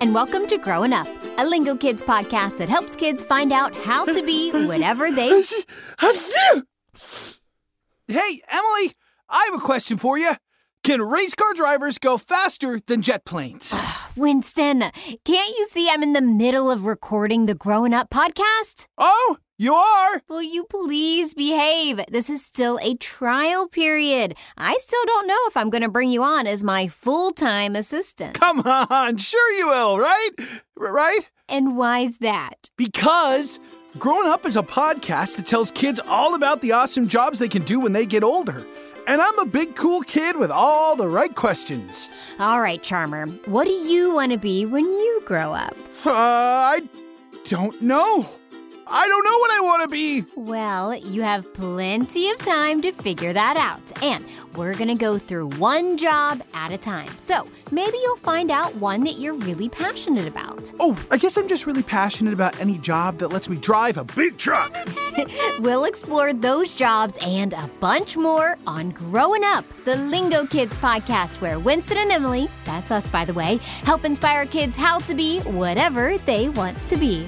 And welcome to Growing Up, a Lingokids podcast that helps kids find out how to be whatever they. Hey, Emily, I have a question for you. Can race car drivers go faster than jet planes? Winston, can't you see I'm in the middle of recording the Growing Up podcast? oh, you are? Will you please behave? This is still a trial period. I still don't know if I'm going to bring you on as my full time assistant. Come on, sure you will, right? R- right? And why's that? Because Growing Up is a podcast that tells kids all about the awesome jobs they can do when they get older. And I'm a big, cool kid with all the right questions. All right, Charmer, what do you want to be when you grow up? Uh, I don't know. I don't know what I want to be. Well, you have plenty of time to figure that out. And we're going to go through one job at a time. So maybe you'll find out one that you're really passionate about. Oh, I guess I'm just really passionate about any job that lets me drive a big truck. We'll explore those jobs and a bunch more on Growing Up, the Lingokids podcast, where Winston and Emily, that's us by the way, help inspire kids how to be whatever they want to be.